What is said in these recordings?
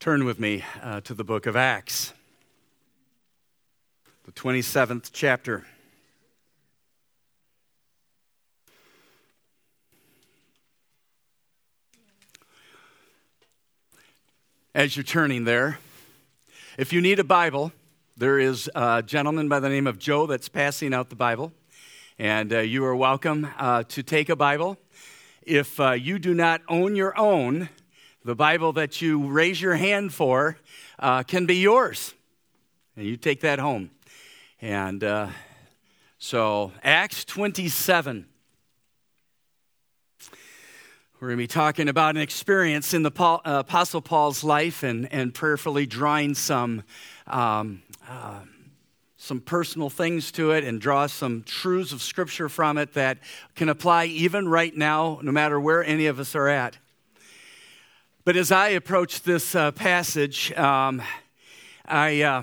Turn with me uh, to the book of Acts, the 27th chapter. As you're turning there, if you need a Bible, there is a gentleman by the name of Joe that's passing out the Bible, and uh, you are welcome uh, to take a Bible. If uh, you do not own your own, the Bible that you raise your hand for uh, can be yours. And you take that home. And uh, so, Acts 27. We're going to be talking about an experience in the Paul, uh, Apostle Paul's life and, and prayerfully drawing some, um, uh, some personal things to it and draw some truths of Scripture from it that can apply even right now, no matter where any of us are at. But as I approach this uh, passage, um, I, uh,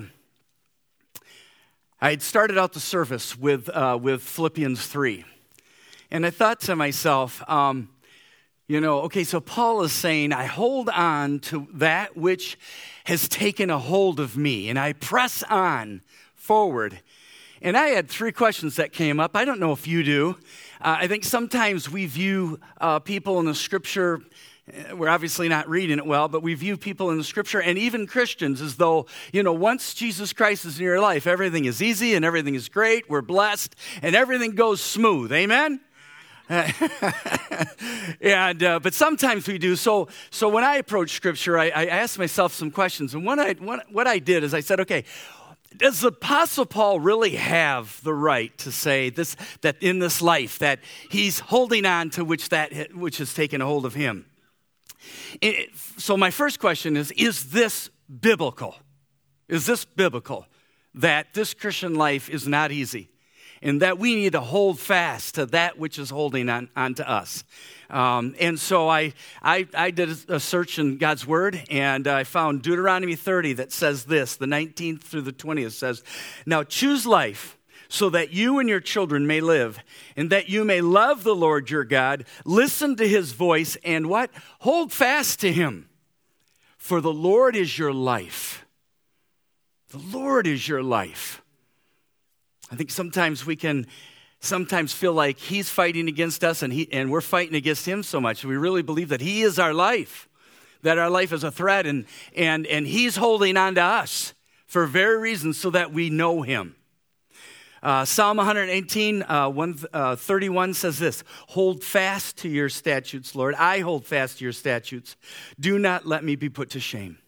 I had started out the service with, uh, with Philippians 3. And I thought to myself, um, you know, okay, so Paul is saying, I hold on to that which has taken a hold of me, and I press on forward. And I had three questions that came up. I don't know if you do. Uh, I think sometimes we view uh, people in the scripture we're obviously not reading it well, but we view people in the scripture and even Christians as though, you know, once Jesus Christ is in your life, everything is easy and everything is great, we're blessed, and everything goes smooth. Amen? and uh, but sometimes we do. So so when i approach scripture i, I ask myself some questions. And what I, what, what I did is i said okay does the apostle paul really have the right to say this that in this life that he's holding on to which that which has taken hold of him so, my first question is Is this biblical? Is this biblical that this Christian life is not easy and that we need to hold fast to that which is holding on, on to us? Um, and so I, I, I, did a search in God's Word and I found Deuteronomy 30 that says this the 19th through the 20th says, Now choose life so that you and your children may live, and that you may love the Lord your God, listen to his voice, and what? Hold fast to him. For the Lord is your life. The Lord is your life. I think sometimes we can sometimes feel like he's fighting against us and, he, and we're fighting against him so much. We really believe that he is our life, that our life is a threat, and, and, and he's holding on to us for very reasons so that we know him. Uh, Psalm 118, uh, 131 uh, says this Hold fast to your statutes, Lord. I hold fast to your statutes. Do not let me be put to shame.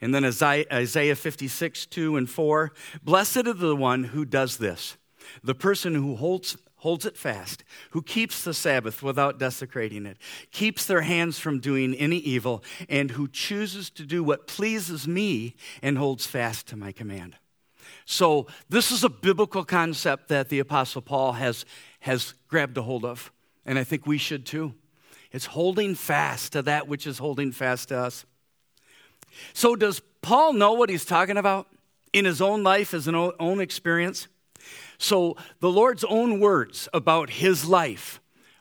And then Isaiah 56, 2 and 4 Blessed is the one who does this, the person who holds, holds it fast, who keeps the Sabbath without desecrating it, keeps their hands from doing any evil, and who chooses to do what pleases me and holds fast to my command. So, this is a biblical concept that the Apostle Paul has, has grabbed a hold of, and I think we should too. It's holding fast to that which is holding fast to us. So, does Paul know what he's talking about in his own life, as an own experience? So, the Lord's own words about his life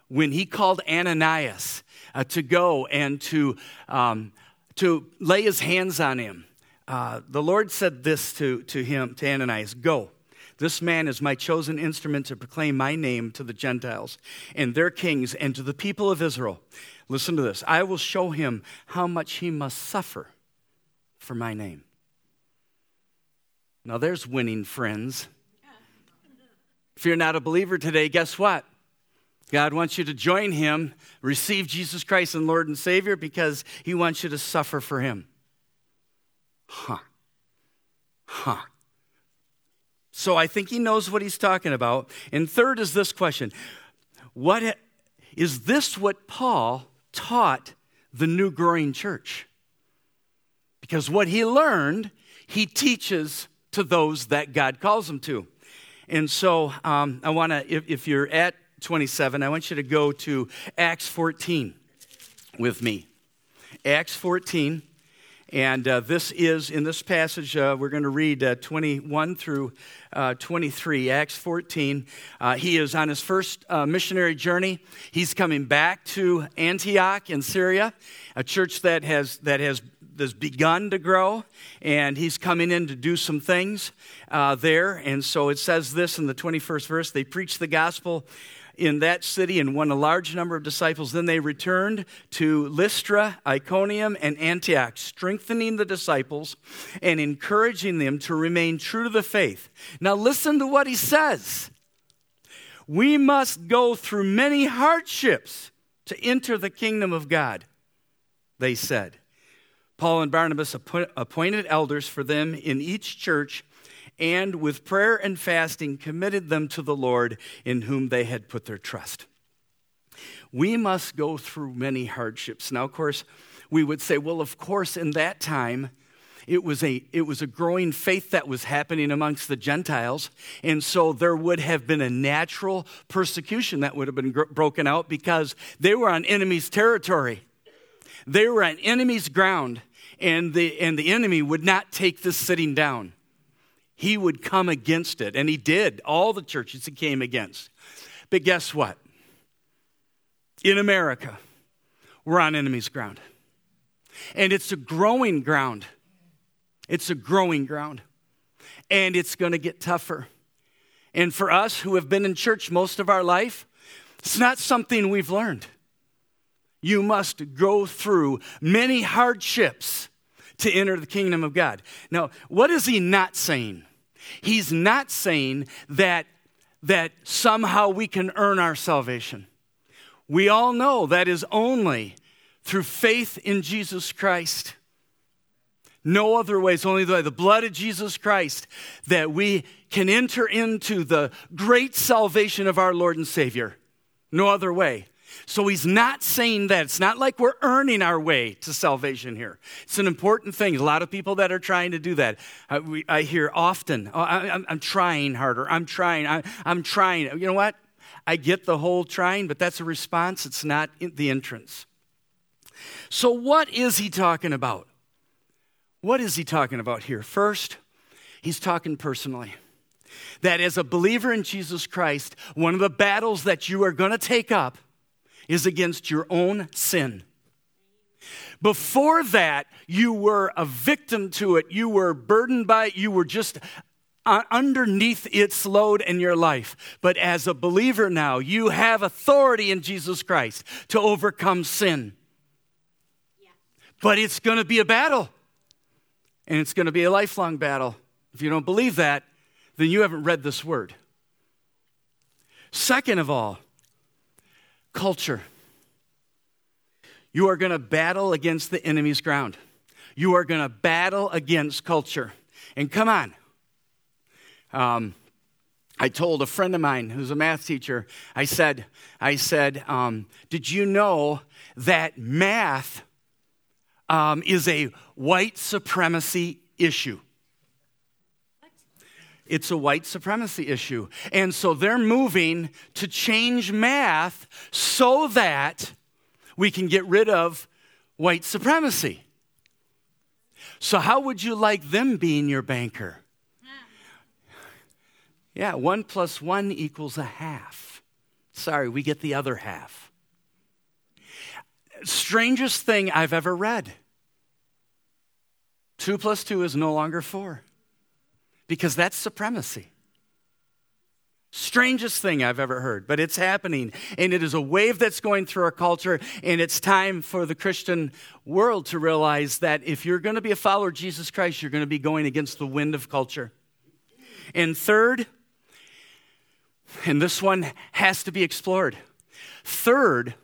when he called Ananias uh, to go and to, um, to lay his hands on him uh, the Lord said this to, to him, to Ananias Go. This man is my chosen instrument to proclaim my name to the Gentiles and their kings and to the people of Israel. Listen to this I will show him how much he must suffer for my name. Now, there's winning, friends. If you're not a believer today, guess what? God wants you to join him, receive Jesus Christ and Lord and Savior because he wants you to suffer for him. Huh. Huh. So I think he knows what he's talking about. And third is this question What is this what Paul taught the new growing church? Because what he learned, he teaches to those that God calls him to. And so um, I want to, if, if you're at 27, I want you to go to Acts 14 with me. Acts 14. And uh, this is, in this passage, uh, we're going to read uh, 21 through uh, 23, Acts 14. Uh, he is on his first uh, missionary journey. He's coming back to Antioch in Syria, a church that has, that has has begun to grow, and he's coming in to do some things uh, there. And so it says this in the 21st verse they preached the gospel in that city and won a large number of disciples. Then they returned to Lystra, Iconium, and Antioch, strengthening the disciples and encouraging them to remain true to the faith. Now, listen to what he says. We must go through many hardships to enter the kingdom of God, they said. Paul and Barnabas appointed elders for them in each church and with prayer and fasting committed them to the Lord in whom they had put their trust. We must go through many hardships. Now, of course, we would say, well, of course, in that time, it was a it was a growing faith that was happening amongst the Gentiles, and so there would have been a natural persecution that would have been broken out because they were on enemy's territory. They were on enemy's ground, and the and the enemy would not take this sitting down he would come against it. And he did. All the churches he came against. But guess what? In America, we're on enemy's ground. And it's a growing ground. It's a growing ground. And it's going to get tougher. And for us who have been in church most of our life, it's not something we've learned. You must go through many hardships to enter the kingdom of God. Now, what is he not saying? He's not saying that, that somehow we can earn our salvation. We all know that is only through faith in Jesus Christ. No other way. It's only by the blood of Jesus Christ that we can enter into the great salvation of our Lord and Savior. No other way. So he's not saying that. It's not like we're earning our way to salvation here. It's an important thing. A lot of people that are trying to do that. I, we, I hear often, oh, I, am trying harder. I'm trying. I, I'm trying. You know what? I get the whole trying, but that's a response. It's not the entrance. So, what is he talking about? What is he talking about here? First, he's talking personally. That as a believer in Jesus Christ, one of the battles that you are going to take up is against your own sin. Before that, you were a victim to it. You were burdened by it. You were just uh, underneath its load in your life. But as a believer now, you have authority in Jesus Christ to overcome sin. But it's going to be a battle, and it's going to be a lifelong battle. If you don't believe that, then you haven't read this word. Second of all, culture. You are going to battle against the enemy's ground. You are going to battle against culture. And come on. Um, I told a friend of mine who's a math teacher, I said, I said, um, did you know that math um, is a white supremacy issue? It's a white supremacy issue. And so they're moving to change math so that we can get rid of white supremacy. So, how would you like them being your banker? Yeah, one plus one equals a half. Sorry, we get the other half. Strangest thing I've ever read. Two plus two is no longer four because that's supremacy. Strangest thing I've ever heard, but it's happening. And it is a wave that's going through our culture. And it's time for the Christian world to realize that if you're going to be a follower of Jesus Christ, you're going to be going against the wind of culture. And third, and this one has to be explored, third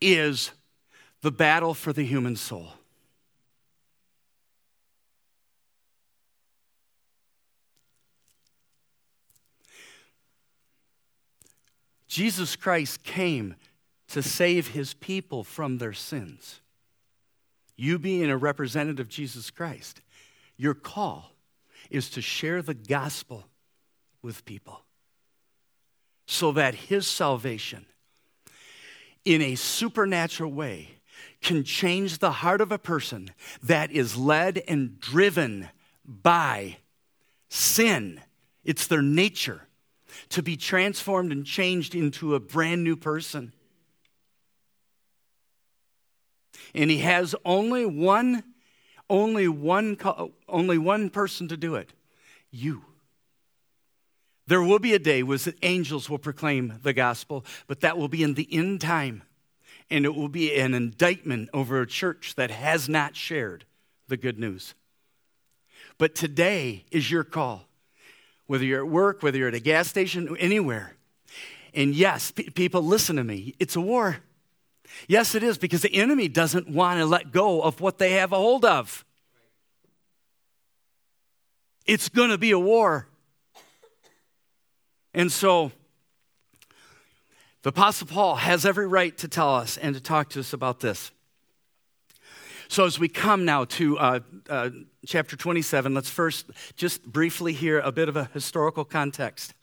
is the battle for the human soul. Jesus Christ came to save his people from their sins. You being a representative of Jesus Christ, your call is to share the gospel with people so that his salvation, in a supernatural way, can change the heart of a person that is led and driven by sin. It's their nature to be transformed and changed into a brand new person. And he has only one, Only one, only one person to do it you. There will be a day the angels will proclaim the gospel, but that will be in the end time. And it will be an indictment over a church that has not shared the good news. But today is your call, whether you're at work, whether you're at a gas station, anywhere. And yes, p- people, listen to me. It's a war. Yes, it is, because the enemy doesn't want to let go of what they have a hold of. It's going to be a war. And so, the Apostle Paul has every right to tell us and to talk to us about this. So, as we come now to uh, uh, chapter 27, let's first just briefly hear a bit of a historical context.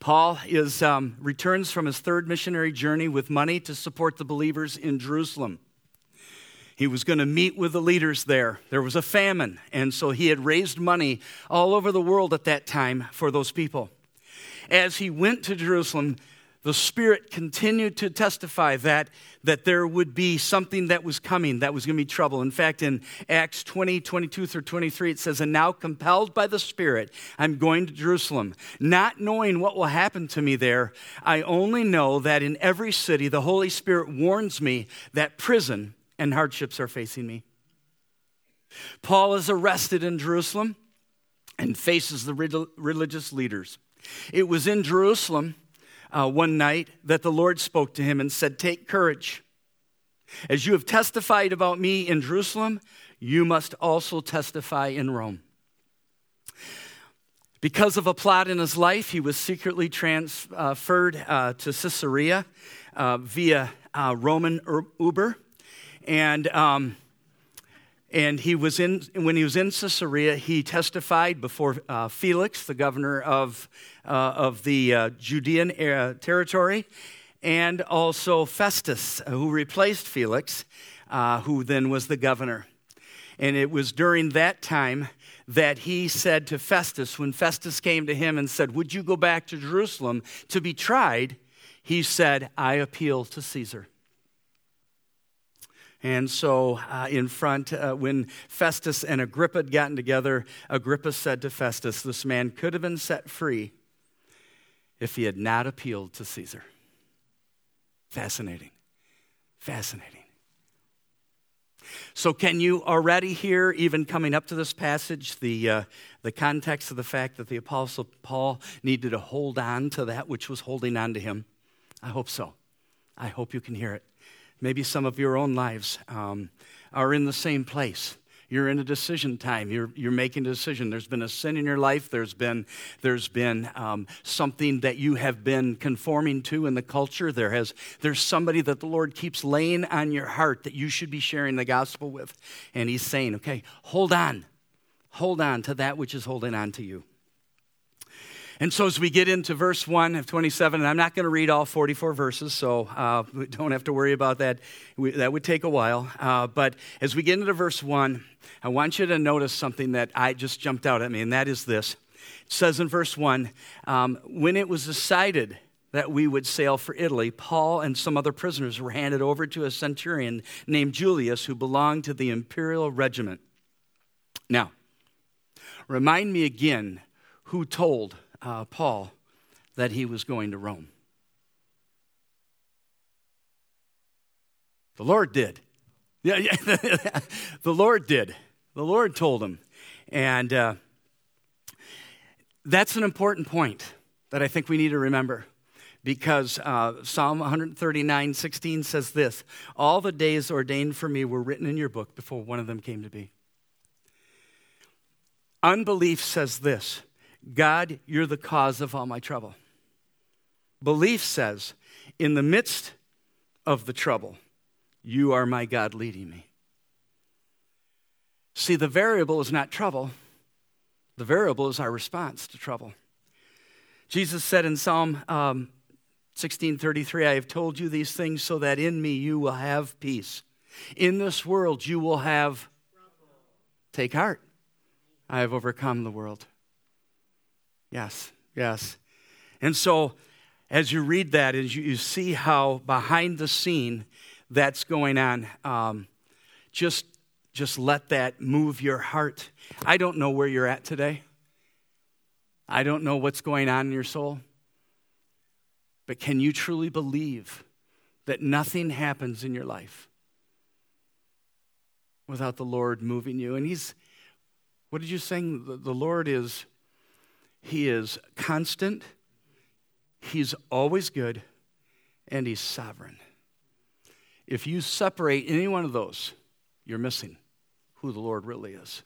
Paul is, um, returns from his third missionary journey with money to support the believers in Jerusalem. He was going to meet with the leaders there. There was a famine, and so he had raised money all over the world at that time for those people. As he went to Jerusalem, the Spirit continued to testify that, that there would be something that was coming, that was going to be trouble. In fact, in Acts 20, 22 through 23, it says, And now, compelled by the Spirit, I'm going to Jerusalem. Not knowing what will happen to me there, I only know that in every city the Holy Spirit warns me that prison and hardships are facing me. Paul is arrested in Jerusalem and faces the religious leaders. It was in Jerusalem uh, one night that the Lord spoke to him and said, Take courage. As you have testified about me in Jerusalem, you must also testify in Rome. Because of a plot in his life, he was secretly transferred uh, to Caesarea uh, via uh, Roman Uber. And um, and he was in, when he was in Caesarea, he testified before uh, Felix, the governor of, uh, of the uh, Judean uh, territory, and also Festus, who replaced Felix, uh, who then was the governor. And it was during that time that he said to Festus, when Festus came to him and said, Would you go back to Jerusalem to be tried? He said, I appeal to Caesar. And so, uh, in front, uh, when Festus and Agrippa had gotten together, Agrippa said to Festus, This man could have been set free if he had not appealed to Caesar. Fascinating. Fascinating. So, can you already hear, even coming up to this passage, the, uh, the context of the fact that the Apostle Paul needed to hold on to that which was holding on to him? I hope so. I hope you can hear it. Maybe some of your own lives um, are in the same place. You're in a decision time. You're, you're making a decision. There's been a sin in your life. There's been, there's been um, something that you have been conforming to in the culture. There has, there's somebody that the Lord keeps laying on your heart that you should be sharing the gospel with. And He's saying, okay, hold on. Hold on to that which is holding on to you. And so, as we get into verse 1 of 27, and I'm not going to read all 44 verses, so uh, we don't have to worry about that. We, that would take a while. Uh, but as we get into verse 1, I want you to notice something that I just jumped out at me, and that is this. It says in verse 1 um, When it was decided that we would sail for Italy, Paul and some other prisoners were handed over to a centurion named Julius who belonged to the imperial regiment. Now, remind me again who told uh, Paul that he was going to Rome. The Lord did. Yeah, yeah. the Lord did. The Lord told him. And uh, that's an important point that I think we need to remember because uh, Psalm 139 16 says this All the days ordained for me were written in your book before one of them came to be. Unbelief says this God, you're the cause of all my trouble. Belief says, in the midst of the trouble, you are my God leading me. See, the variable is not trouble, the variable is our response to trouble. Jesus said in Psalm um, 16:33, I have told you these things so that in me you will have peace. In this world you will have take heart. I have overcome the world. Yes, yes. And so, as you read that, as you, you see how behind the scene that's going on, um, just just let that move your heart. I don't know where you're at today. I don't know what's going on in your soul. But can you truly believe that nothing happens in your life without the Lord moving you? And He's, what did you? The, the Lord is, He is constant, He's always good, and He's sovereign. If you separate any one of those, you're missing who the Lord really is.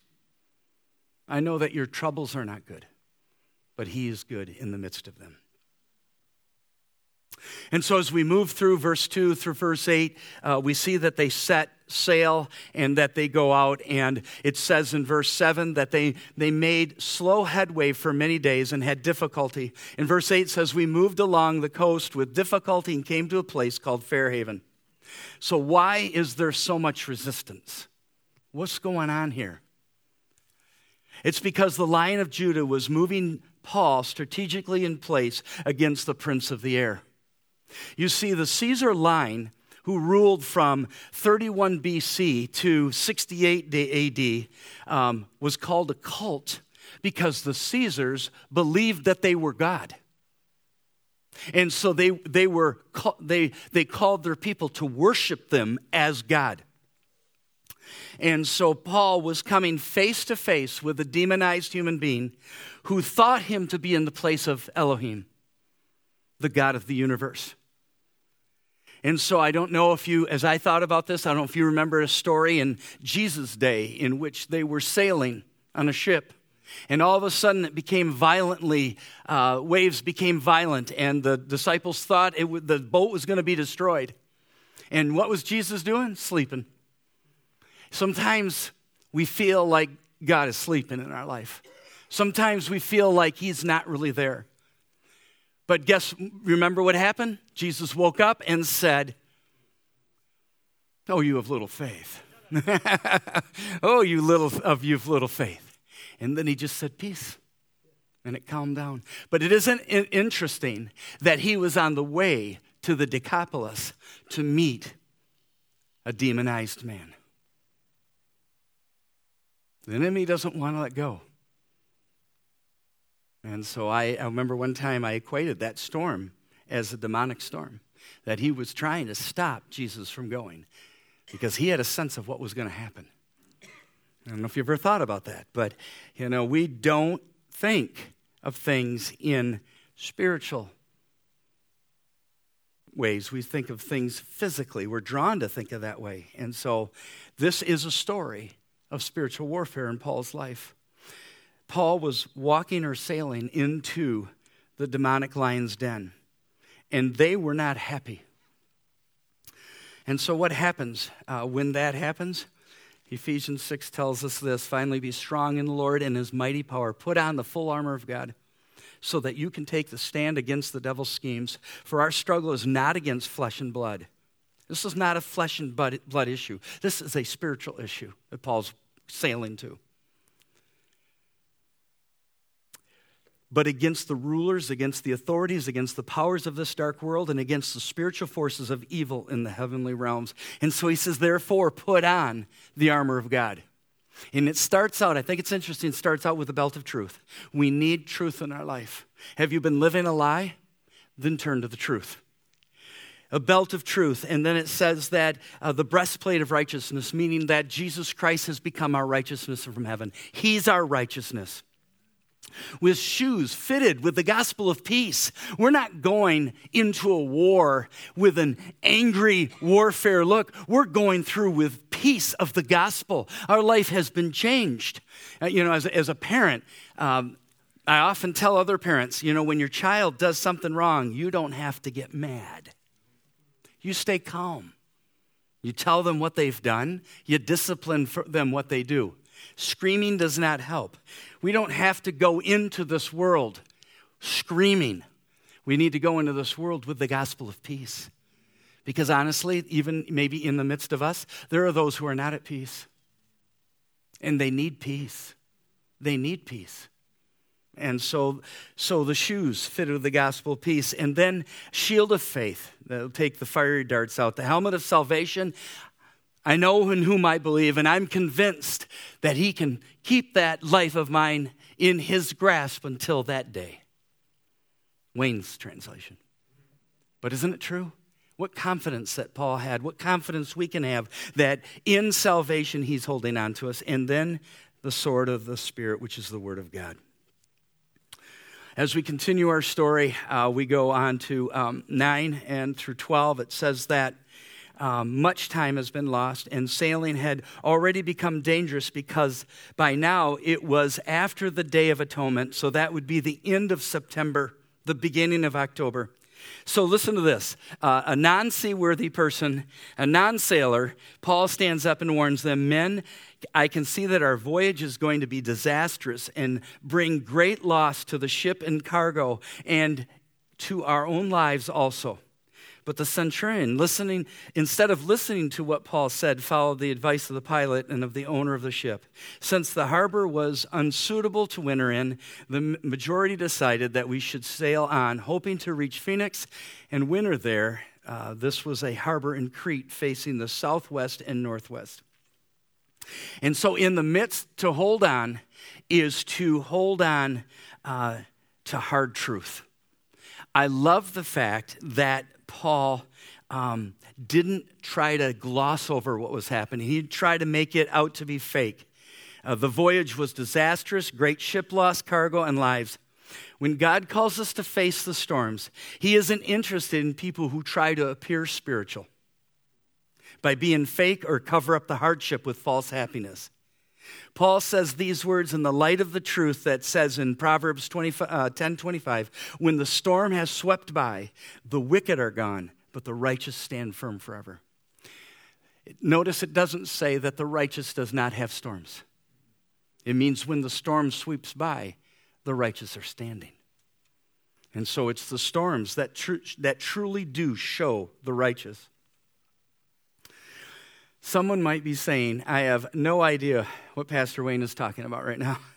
I know that your troubles are not good, but He is good in the midst of them. And so, as we move through verse 2 through verse 8, uh, we see that they set sail and that they go out. And it says in verse 7 that they, they made slow headway for many days and had difficulty. In verse 8 says, We moved along the coast with difficulty and came to a place called Fairhaven. So, why is there so much resistance? What's going on here? It's because the Lion of Judah was moving Paul strategically in place against the prince of the air. You see, the Caesar line, who ruled from 31 BC to 68 AD, um, was called a cult because the Caesars believed that they were God. And so they, they, were, they, they called their people to worship them as God. And so Paul was coming face to face with a demonized human being who thought him to be in the place of Elohim, the God of the universe. And so I don't know if you, as I thought about this, I don't know if you remember a story in Jesus' day in which they were sailing on a ship. And all of a sudden, it became violently, uh, waves became violent, and the disciples thought it, the boat was going to be destroyed. And what was Jesus doing? Sleeping. Sometimes we feel like God is sleeping in our life. Sometimes we feel like He's not really there. But guess, remember what happened? Jesus woke up and said, Oh, you have little faith. oh, you little of you have little faith. And then he just said, Peace. And it calmed down. But it isn't interesting that he was on the way to the Decapolis to meet a demonized man. The enemy doesn't want to let go. And so I, I remember one time I equated that storm as a demonic storm, that he was trying to stop Jesus from going because he had a sense of what was going to happen. I don't know if you've ever thought about that, but you know, we don't think of things in spiritual ways. We think of things physically. We're drawn to think of that way. And so this is a story of spiritual warfare in Paul's life. Paul was walking or sailing into the demonic lion's den, and they were not happy. And so, what happens uh, when that happens? Ephesians 6 tells us this finally, be strong in the Lord and his mighty power. Put on the full armor of God so that you can take the stand against the devil's schemes. For our struggle is not against flesh and blood. This is not a flesh and blood issue, this is a spiritual issue that Paul's sailing to. But against the rulers, against the authorities, against the powers of this dark world, and against the spiritual forces of evil in the heavenly realms. And so he says, therefore, put on the armor of God. And it starts out, I think it's interesting, starts out with the belt of truth. We need truth in our life. Have you been living a lie? Then turn to the truth. A belt of truth. And then it says that uh, the breastplate of righteousness, meaning that Jesus Christ has become our righteousness from heaven. He's our righteousness with shoes fitted with the gospel of peace. We're not going into a war with an angry warfare look. We're going through with peace of the gospel. Our life has been changed. Uh, you know, as, as a parent, um, I often tell other parents, you know, when your child does something wrong, you don't have to get mad. You stay calm. You tell them what they've done, you discipline them what they do. Screaming does not help. We don't have to go into this world screaming. We need to go into this world with the gospel of peace. Because honestly, even maybe in the midst of us, there are those who are not at peace. And they need peace. They need peace. And so, so the shoes fit with the gospel of peace. And then shield of faith. That'll take the fiery darts out. The helmet of salvation. I know in whom I believe, and I'm convinced that he can keep that life of mine in his grasp until that day. Wayne's translation. But isn't it true? What confidence that Paul had, what confidence we can have that in salvation he's holding on to us, and then the sword of the Spirit, which is the Word of God. As we continue our story, uh, we go on to um, 9 and through 12. It says that um, much time has been lost, and sailing had already become dangerous because by now it was after the Day of Atonement, so that would be the end of September, the beginning of October. So listen to this uh, a non seaworthy person, a non sailor, Paul stands up and warns them Men, I can see that our voyage is going to be disastrous and bring great loss to the ship and cargo and to our own lives also. But the centurion, listening, instead of listening to what Paul said, followed the advice of the pilot and of the owner of the ship. Since the harbor was unsuitable to winter in, the majority decided that we should sail on, hoping to reach Phoenix and winter there. Uh, this was a harbor in Crete facing the southwest and northwest. And so, in the midst, to hold on is to hold on uh, to hard truth. I love the fact that Paul um, didn't try to gloss over what was happening, he tried to make it out to be fake. Uh, the voyage was disastrous, great ship loss, cargo, and lives. When God calls us to face the storms, He isn't interested in people who try to appear spiritual by being fake or cover up the hardship with false happiness. Paul says these words in the light of the truth that says in Proverbs 20, uh, 10 25, when the storm has swept by, the wicked are gone, but the righteous stand firm forever. Notice it doesn't say that the righteous does not have storms. It means when the storm sweeps by, the righteous are standing. And so it's the storms that, tr- that truly do show the righteous. Someone might be saying, I have no idea what Pastor Wayne is talking about right now.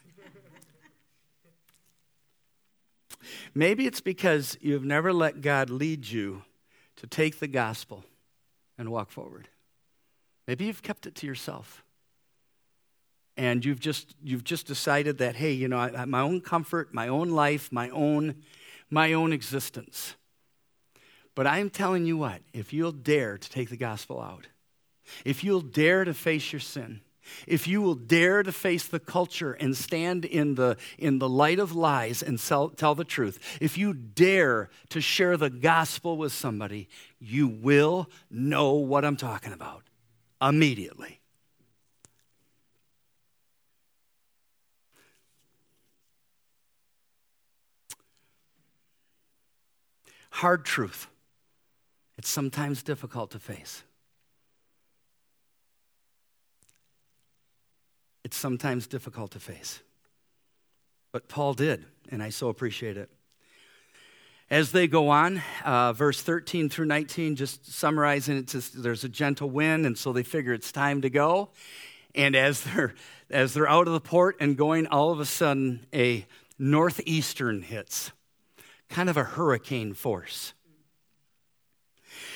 Maybe it's because you've never let God lead you to take the gospel and walk forward. Maybe you've kept it to yourself. And you've just, you've just decided that, hey, you know, I, my own comfort, my own life, my own, my own existence. But I'm telling you what, if you'll dare to take the gospel out, if you'll dare to face your sin, if you will dare to face the culture and stand in the, in the light of lies and sell, tell the truth, if you dare to share the gospel with somebody, you will know what I'm talking about immediately. Hard truth. It's sometimes difficult to face. It's sometimes difficult to face. But Paul did, and I so appreciate it. As they go on, uh, verse 13 through 19, just summarizing it, there's a gentle wind, and so they figure it's time to go. And as they're, as they're out of the port and going, all of a sudden a northeastern hits, kind of a hurricane force.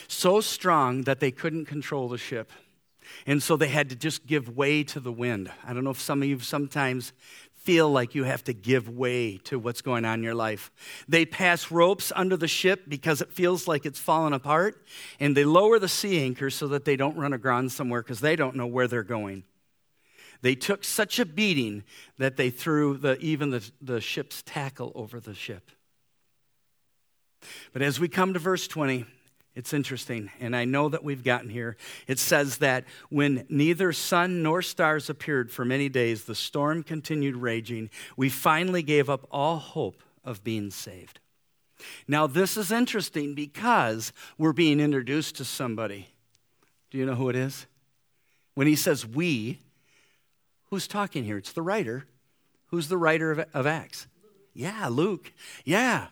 So strong that they couldn't control the ship. And so they had to just give way to the wind. I don't know if some of you sometimes feel like you have to give way to what's going on in your life. They pass ropes under the ship because it feels like it's falling apart, and they lower the sea anchor so that they don't run aground somewhere because they don't know where they're going. They took such a beating that they threw the, even the, the ship's tackle over the ship. But as we come to verse 20, it's interesting, and I know that we've gotten here. It says that when neither sun nor stars appeared for many days, the storm continued raging. We finally gave up all hope of being saved. Now, this is interesting because we're being introduced to somebody. Do you know who it is? When he says we, who's talking here? It's the writer. Who's the writer of, of Acts? Yeah, Luke. Yeah.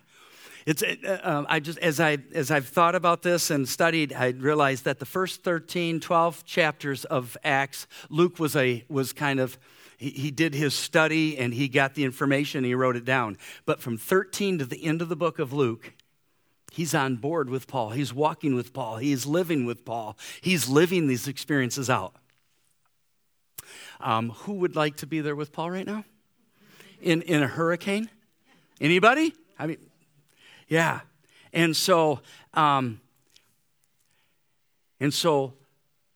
It's, uh, um, I just, as, I, as I've thought about this and studied, I realized that the first 13, 12 chapters of Acts, Luke was, a, was kind of, he, he did his study and he got the information he wrote it down. But from 13 to the end of the book of Luke, He's on board with Paul. He's walking with Paul. He's living with Paul. He's living these experiences out. Um, who would like to be there with Paul right now? In, in a hurricane? Anybody? I mean, yeah. And so, um, and so,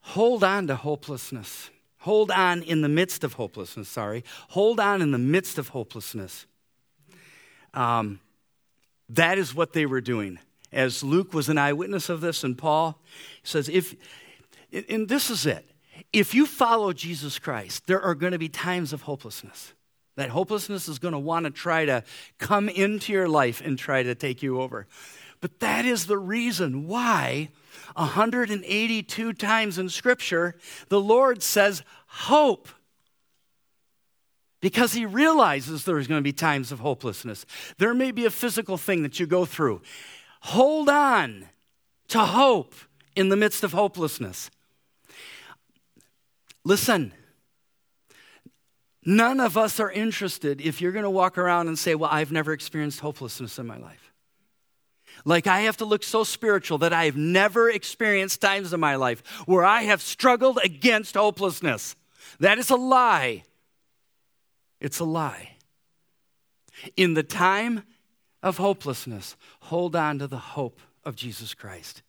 hold on to hopelessness. Hold on in the midst of hopelessness, sorry. Hold on in the midst of hopelessness. Um, that is what they were doing. As Luke was an eyewitness of this, and Paul says, if, and this is it. If you follow Jesus Christ, there are going to be times of hopelessness. That hopelessness is going to want to try to come into your life and try to take you over. But that is the reason why 182 times in Scripture the Lord says, hope. Because he realizes there's going to be times of hopelessness. There may be a physical thing that you go through. Hold on to hope in the midst of hopelessness. Listen, none of us are interested if you're going to walk around and say, Well, I've never experienced hopelessness in my life. Like I have to look so spiritual that I have never experienced times in my life where I have struggled against hopelessness. That is a lie. It's a lie. In the time of hopelessness, hold on to the hope of Jesus Christ.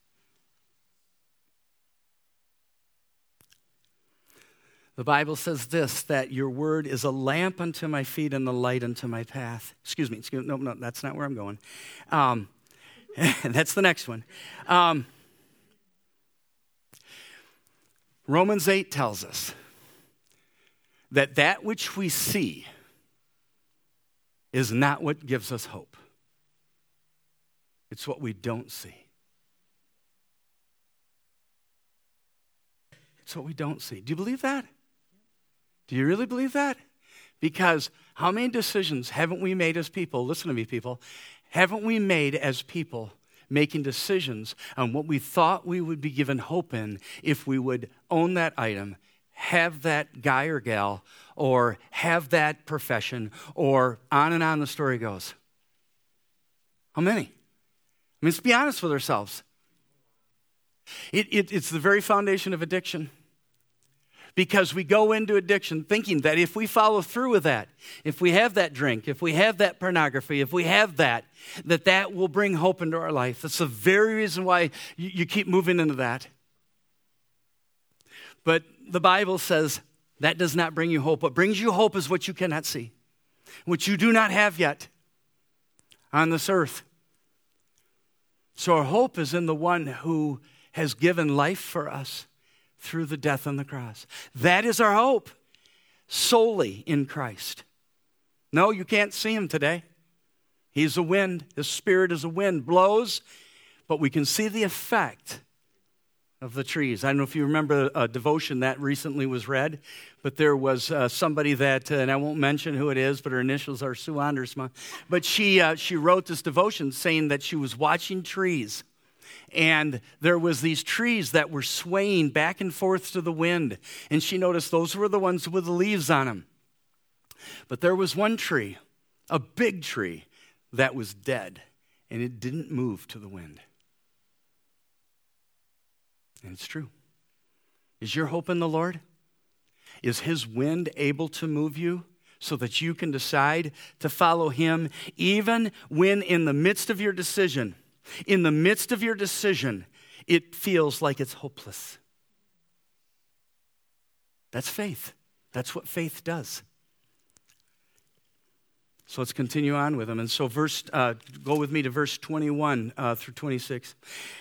The Bible says this that your word is a lamp unto my feet and a light unto my path. Excuse me, excuse, no, no, that's not where I'm going. Um, that's the next one. Um, Romans 8 tells us that that which we see is not what gives us hope, it's what we don't see. It's what we don't see. Do you believe that? Do you really believe that? Because how many decisions haven't we made as people? Listen to me, people. Haven't we made as people making decisions on what we thought we would be given hope in if we would own that item, have that guy or gal, or have that profession, or on and on the story goes? How many? I mean, let's be honest with ourselves. It, it, it's the very foundation of addiction because we go into addiction thinking that if we follow through with that, if we have that drink, if we have that pornography, if we have that, that that will bring hope into our life. That's the very reason why you, you keep moving into that. But the Bible says that does not bring you hope. What brings you hope is what you cannot see, what you do not have yet on this earth. So our hope is in the one who has given life for us through the death on the cross. That is our hope, solely in Christ. No, you can't see him today. He's a wind, his spirit is a wind, blows, but we can see the effect of the trees. I don't know if you remember a devotion that recently was read, but there was uh, somebody that, uh, and I won't mention who it is, but her initials are Sue Ondersma. But she, uh, she wrote this devotion saying that she was watching trees and there was these trees that were swaying back and forth to the wind. And she noticed those were the ones with the leaves on them but there was one tree a big tree that was dead and it didn't move to the wind. And it's true. Is your hope in the lord? Is his wind able to move you so that you can decide to follow him even when in the midst of your decision in the midst of your decision, it feels like it's hopeless. That's faith. That's what faith does. So let's continue on with them. And so, verse, uh, go with me to verse 21 uh, through 26.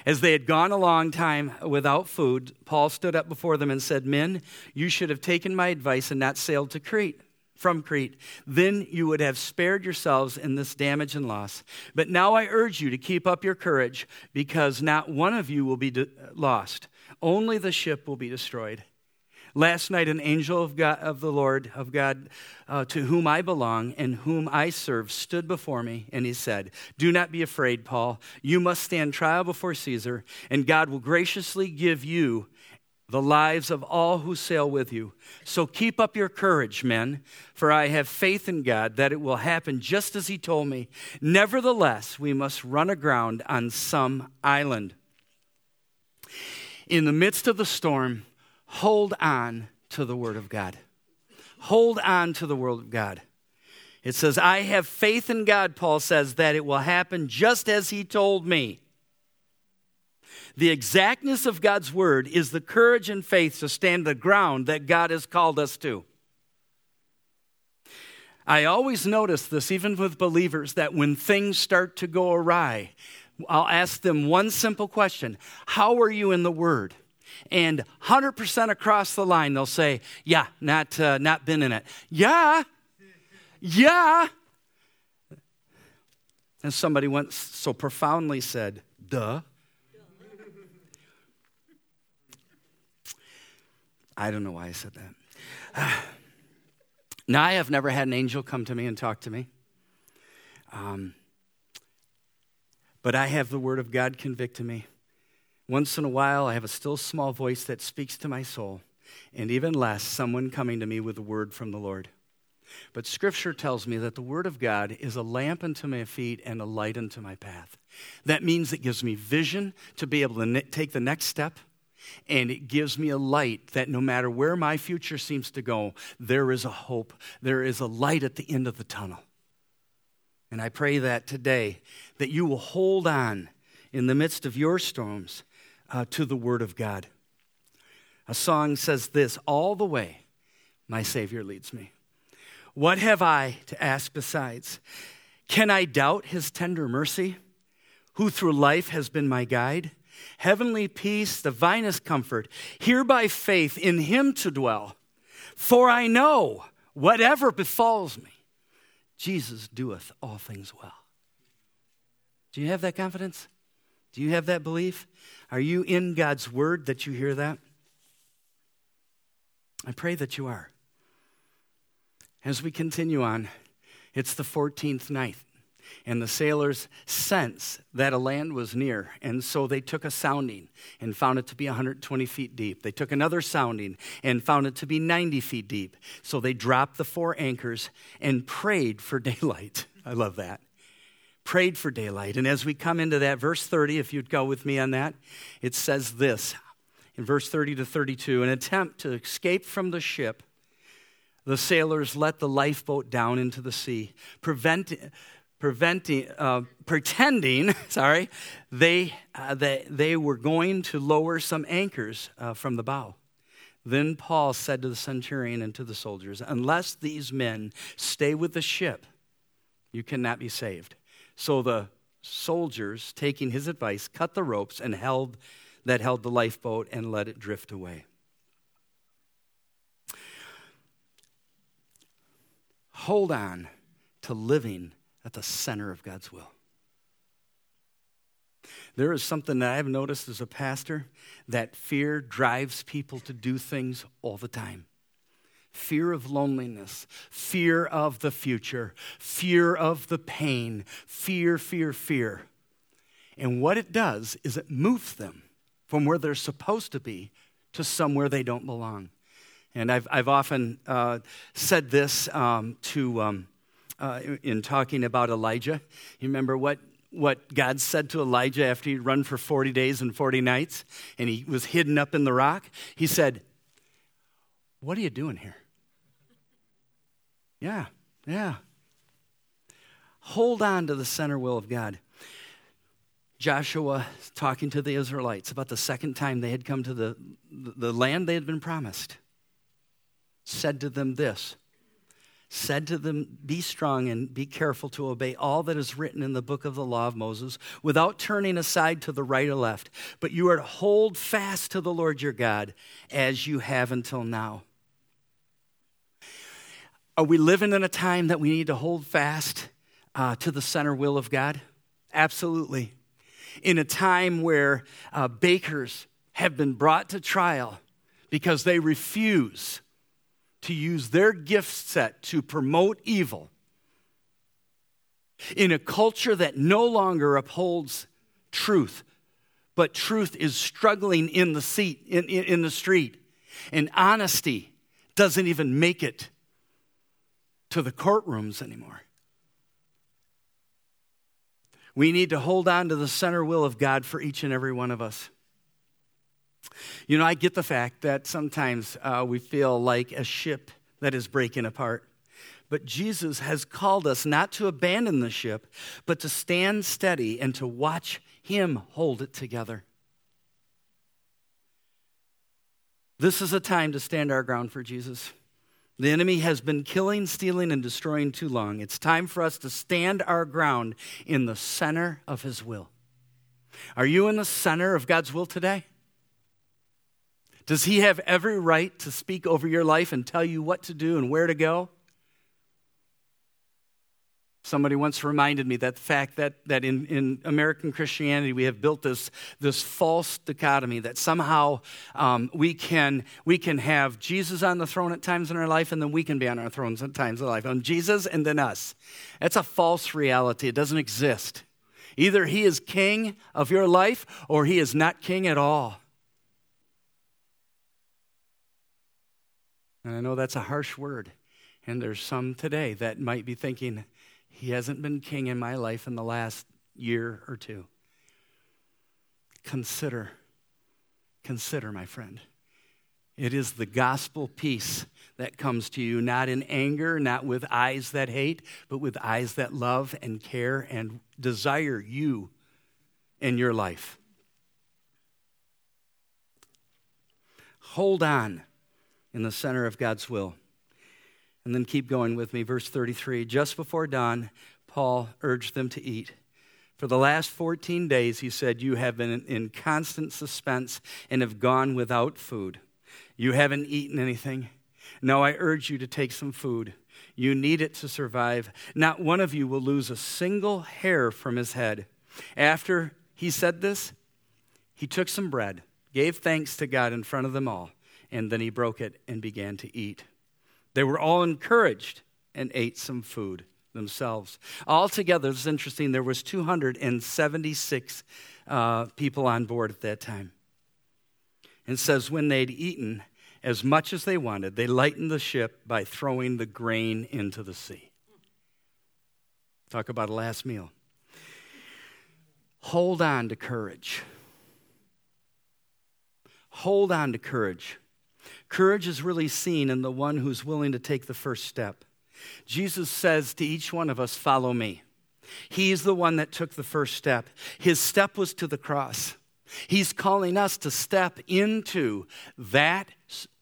As they had gone a long time without food, Paul stood up before them and said, Men, you should have taken my advice and not sailed to Crete from Crete. Then you would have spared yourselves in this damage and loss. But now I urge you to keep up your courage, because not one of you will be de- lost, only the ship will be destroyed. Last night, an angel of, God, of the Lord, of God, uh, to whom I belong and whom I serve, stood before me, and he said, Do not be afraid, Paul. You must stand trial before Caesar, and God will graciously give you the lives of all who sail with you. So keep up your courage, men, for I have faith in God that it will happen just as He told me. Nevertheless, we must run aground on some island. In the midst of the storm, hold on to the Word of God. Hold on to the Word of God. It says, I have faith in God, Paul says, that it will happen just as He told me. The exactness of God's word is the courage and faith to stand the ground that God has called us to. I always notice this, even with believers, that when things start to go awry, I'll ask them one simple question How are you in the Word? And 100% across the line, they'll say, Yeah, not, uh, not been in it. Yeah, yeah. And somebody once so profoundly said, Duh. I don't know why I said that. now, I have never had an angel come to me and talk to me. Um, but I have the Word of God convict me. Once in a while, I have a still small voice that speaks to my soul, and even less, someone coming to me with a word from the Lord. But Scripture tells me that the Word of God is a lamp unto my feet and a light unto my path. That means it gives me vision to be able to ne- take the next step and it gives me a light that no matter where my future seems to go, there is a hope. There is a light at the end of the tunnel. And I pray that today, that you will hold on in the midst of your storms uh, to the Word of God. A song says this All the way my Savior leads me. What have I to ask besides? Can I doubt His tender mercy, who through life has been my guide? Heavenly peace, divinest comfort, here by faith in him to dwell. For I know whatever befalls me, Jesus doeth all things well. Do you have that confidence? Do you have that belief? Are you in God's word that you hear that? I pray that you are. As we continue on, it's the 14th night and the sailors sensed that a land was near, and so they took a sounding and found it to be 120 feet deep. They took another sounding and found it to be 90 feet deep. So they dropped the four anchors and prayed for daylight. I love that. Prayed for daylight. And as we come into that, verse 30, if you'd go with me on that, it says this in verse 30 to 32 an attempt to escape from the ship the sailors let the lifeboat down into the sea, prevent, preventing, uh, pretending, sorry, they, uh, they, they were going to lower some anchors uh, from the bow. Then Paul said to the centurion and to the soldiers, Unless these men stay with the ship, you cannot be saved. So the soldiers, taking his advice, cut the ropes and held that held the lifeboat and let it drift away. Hold on to living at the center of God's will. There is something that I've noticed as a pastor that fear drives people to do things all the time fear of loneliness, fear of the future, fear of the pain, fear, fear, fear. And what it does is it moves them from where they're supposed to be to somewhere they don't belong. And I've, I've often uh, said this um, to. Um, uh, in talking about Elijah. You remember what, what God said to Elijah after he'd run for 40 days and 40 nights and he was hidden up in the rock? He said, What are you doing here? Yeah, yeah. Hold on to the center will of God. Joshua talking to the Israelites about the second time they had come to the, the land they had been promised, said to them this said to them, Be strong and be careful to obey all that is written in the book of the law of Moses without turning aside to the right or left. But you are to hold fast to the Lord your God as you have until now. Are we living in a time that we need to hold fast uh, to the center will of God? Absolutely. In a time where uh, bakers have been brought to trial because they refuse to use their gift set to promote evil in a culture that no longer upholds truth, but truth is struggling in the seat, in, in, in the street. And honesty doesn't even make it to the courtrooms anymore. We need to hold on to the center will of God for each and every one of us. You know, I get the fact that sometimes uh, we feel like a ship that is breaking apart. But Jesus has called us not to abandon the ship, but to stand steady and to watch Him hold it together. This is a time to stand our ground for Jesus. The enemy has been killing, stealing, and destroying too long. It's time for us to stand our ground in the center of His will. Are you in the center of God's will today? Does He have every right to speak over your life and tell you what to do and where to go? Somebody once reminded me that fact that, that in, in American Christianity we have built this, this false dichotomy that somehow um, we, can, we can have Jesus on the throne at times in our life and then we can be on our thrones at times in life. On Jesus and then us. That's a false reality. It doesn't exist. Either he is king of your life or he is not king at all. And I know that's a harsh word. And there's some today that might be thinking, he hasn't been king in my life in the last year or two. Consider, consider, my friend. It is the gospel peace that comes to you, not in anger, not with eyes that hate, but with eyes that love and care and desire you in your life. Hold on in the center of God's will. And then keep going with me. Verse 33 Just before dawn, Paul urged them to eat. For the last 14 days, he said, You have been in constant suspense and have gone without food. You haven't eaten anything. No, I urge you to take some food. You need it to survive. Not one of you will lose a single hair from his head. After he said this, he took some bread, gave thanks to God in front of them all, and then he broke it and began to eat. They were all encouraged and ate some food themselves. Altogether, it's interesting, there was 276 uh, people on board at that time. And says when they'd eaten as much as they wanted, they lightened the ship by throwing the grain into the sea. Talk about a last meal. Hold on to courage. Hold on to courage. Courage is really seen in the one who's willing to take the first step. Jesus says to each one of us, Follow me. He's the one that took the first step. His step was to the cross. He's calling us to step into that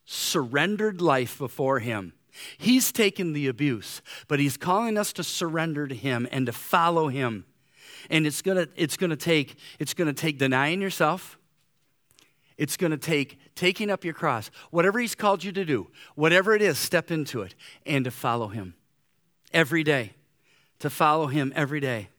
surrendered life before Him. He's taken the abuse, but He's calling us to surrender to Him and to follow Him. And it's gonna, it's gonna take, it's gonna take denying yourself. It's to take taking up your cross, whatever He's called you to do, whatever it is, step into it and to follow Him every day. To follow Him every day.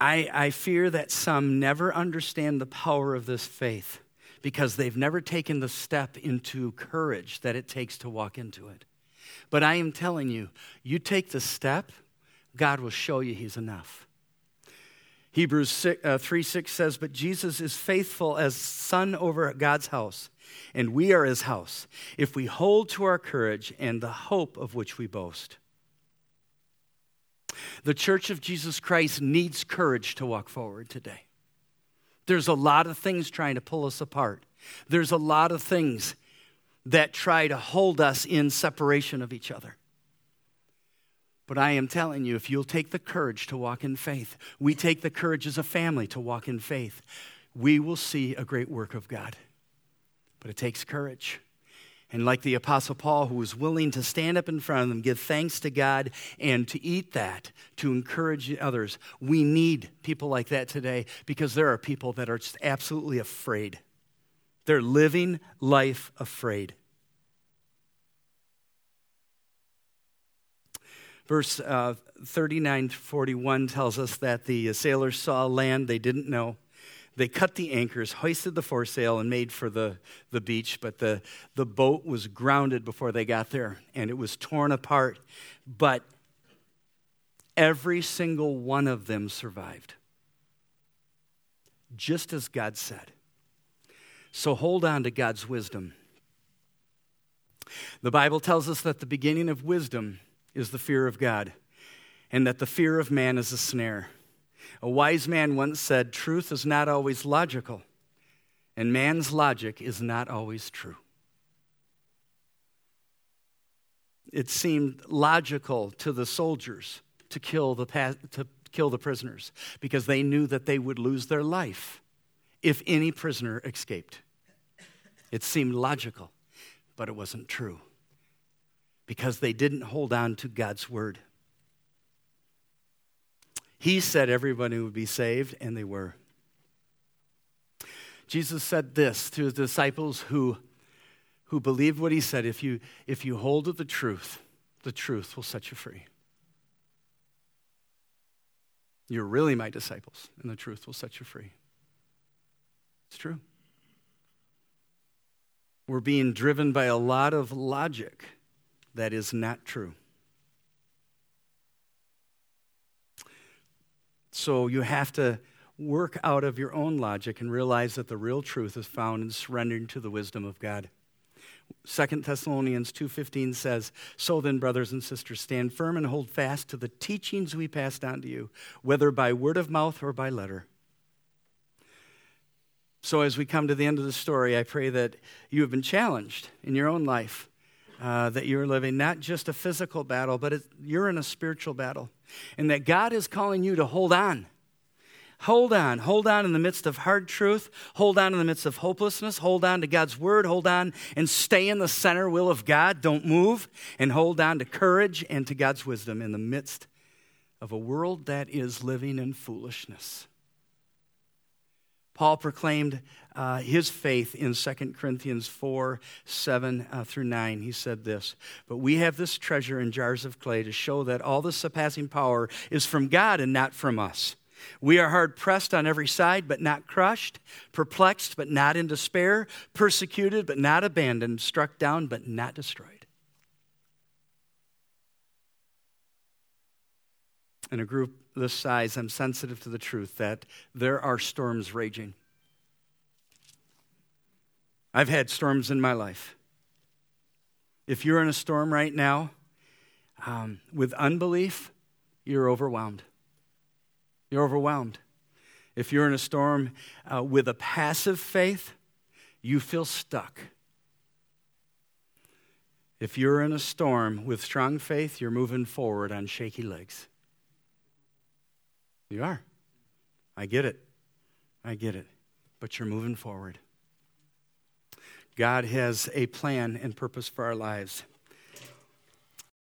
I, I fear that some never understand the power of this faith because they've never taken the step into courage that it takes to walk into it. But I am telling you, you take the step, God will show you He's enough. Hebrews 6, uh, 3 6 says, But Jesus is faithful as son over God's house, and we are his house, if we hold to our courage and the hope of which we boast. The church of Jesus Christ needs courage to walk forward today. There's a lot of things trying to pull us apart. There's a lot of things that try to hold us in separation of each other. But I am telling you, if you'll take the courage to walk in faith, we take the courage as a family to walk in faith, we will see a great work of God. But it takes courage. And like the Apostle Paul, who was willing to stand up in front of them, give thanks to God, and to eat that, to encourage others, we need people like that today because there are people that are just absolutely afraid. They're living life afraid. Verse uh, 39 41 tells us that the sailors saw land they didn't know. They cut the anchors, hoisted the foresail, and made for the, the beach, but the, the boat was grounded before they got there, and it was torn apart. But Every single one of them survived, just as God said. So hold on to God's wisdom. The Bible tells us that the beginning of wisdom is the fear of God, and that the fear of man is a snare. A wise man once said, Truth is not always logical, and man's logic is not always true. It seemed logical to the soldiers to kill the, to kill the prisoners because they knew that they would lose their life if any prisoner escaped. It seemed logical, but it wasn't true because they didn't hold on to God's word. He said everybody would be saved, and they were. Jesus said this to his disciples who, who believed what he said if you, if you hold to the truth, the truth will set you free. You're really my disciples, and the truth will set you free. It's true. We're being driven by a lot of logic that is not true. So you have to work out of your own logic and realize that the real truth is found in surrendering to the wisdom of God. 2 Thessalonians 2:15 says, "So then, brothers and sisters, stand firm and hold fast to the teachings we passed on to you, whether by word of mouth or by letter." So as we come to the end of the story, I pray that you have been challenged in your own life uh, that you're living not just a physical battle, but you're in a spiritual battle. And that God is calling you to hold on. Hold on. Hold on in the midst of hard truth. Hold on in the midst of hopelessness. Hold on to God's word. Hold on and stay in the center will of God. Don't move. And hold on to courage and to God's wisdom in the midst of a world that is living in foolishness. Paul proclaimed uh, his faith in 2 Corinthians 4 7 uh, through 9. He said this But we have this treasure in jars of clay to show that all the surpassing power is from God and not from us. We are hard pressed on every side, but not crushed, perplexed, but not in despair, persecuted, but not abandoned, struck down, but not destroyed. In a group this size, I'm sensitive to the truth that there are storms raging. I've had storms in my life. If you're in a storm right now um, with unbelief, you're overwhelmed. You're overwhelmed. If you're in a storm uh, with a passive faith, you feel stuck. If you're in a storm with strong faith, you're moving forward on shaky legs. You are. I get it. I get it. But you're moving forward. God has a plan and purpose for our lives.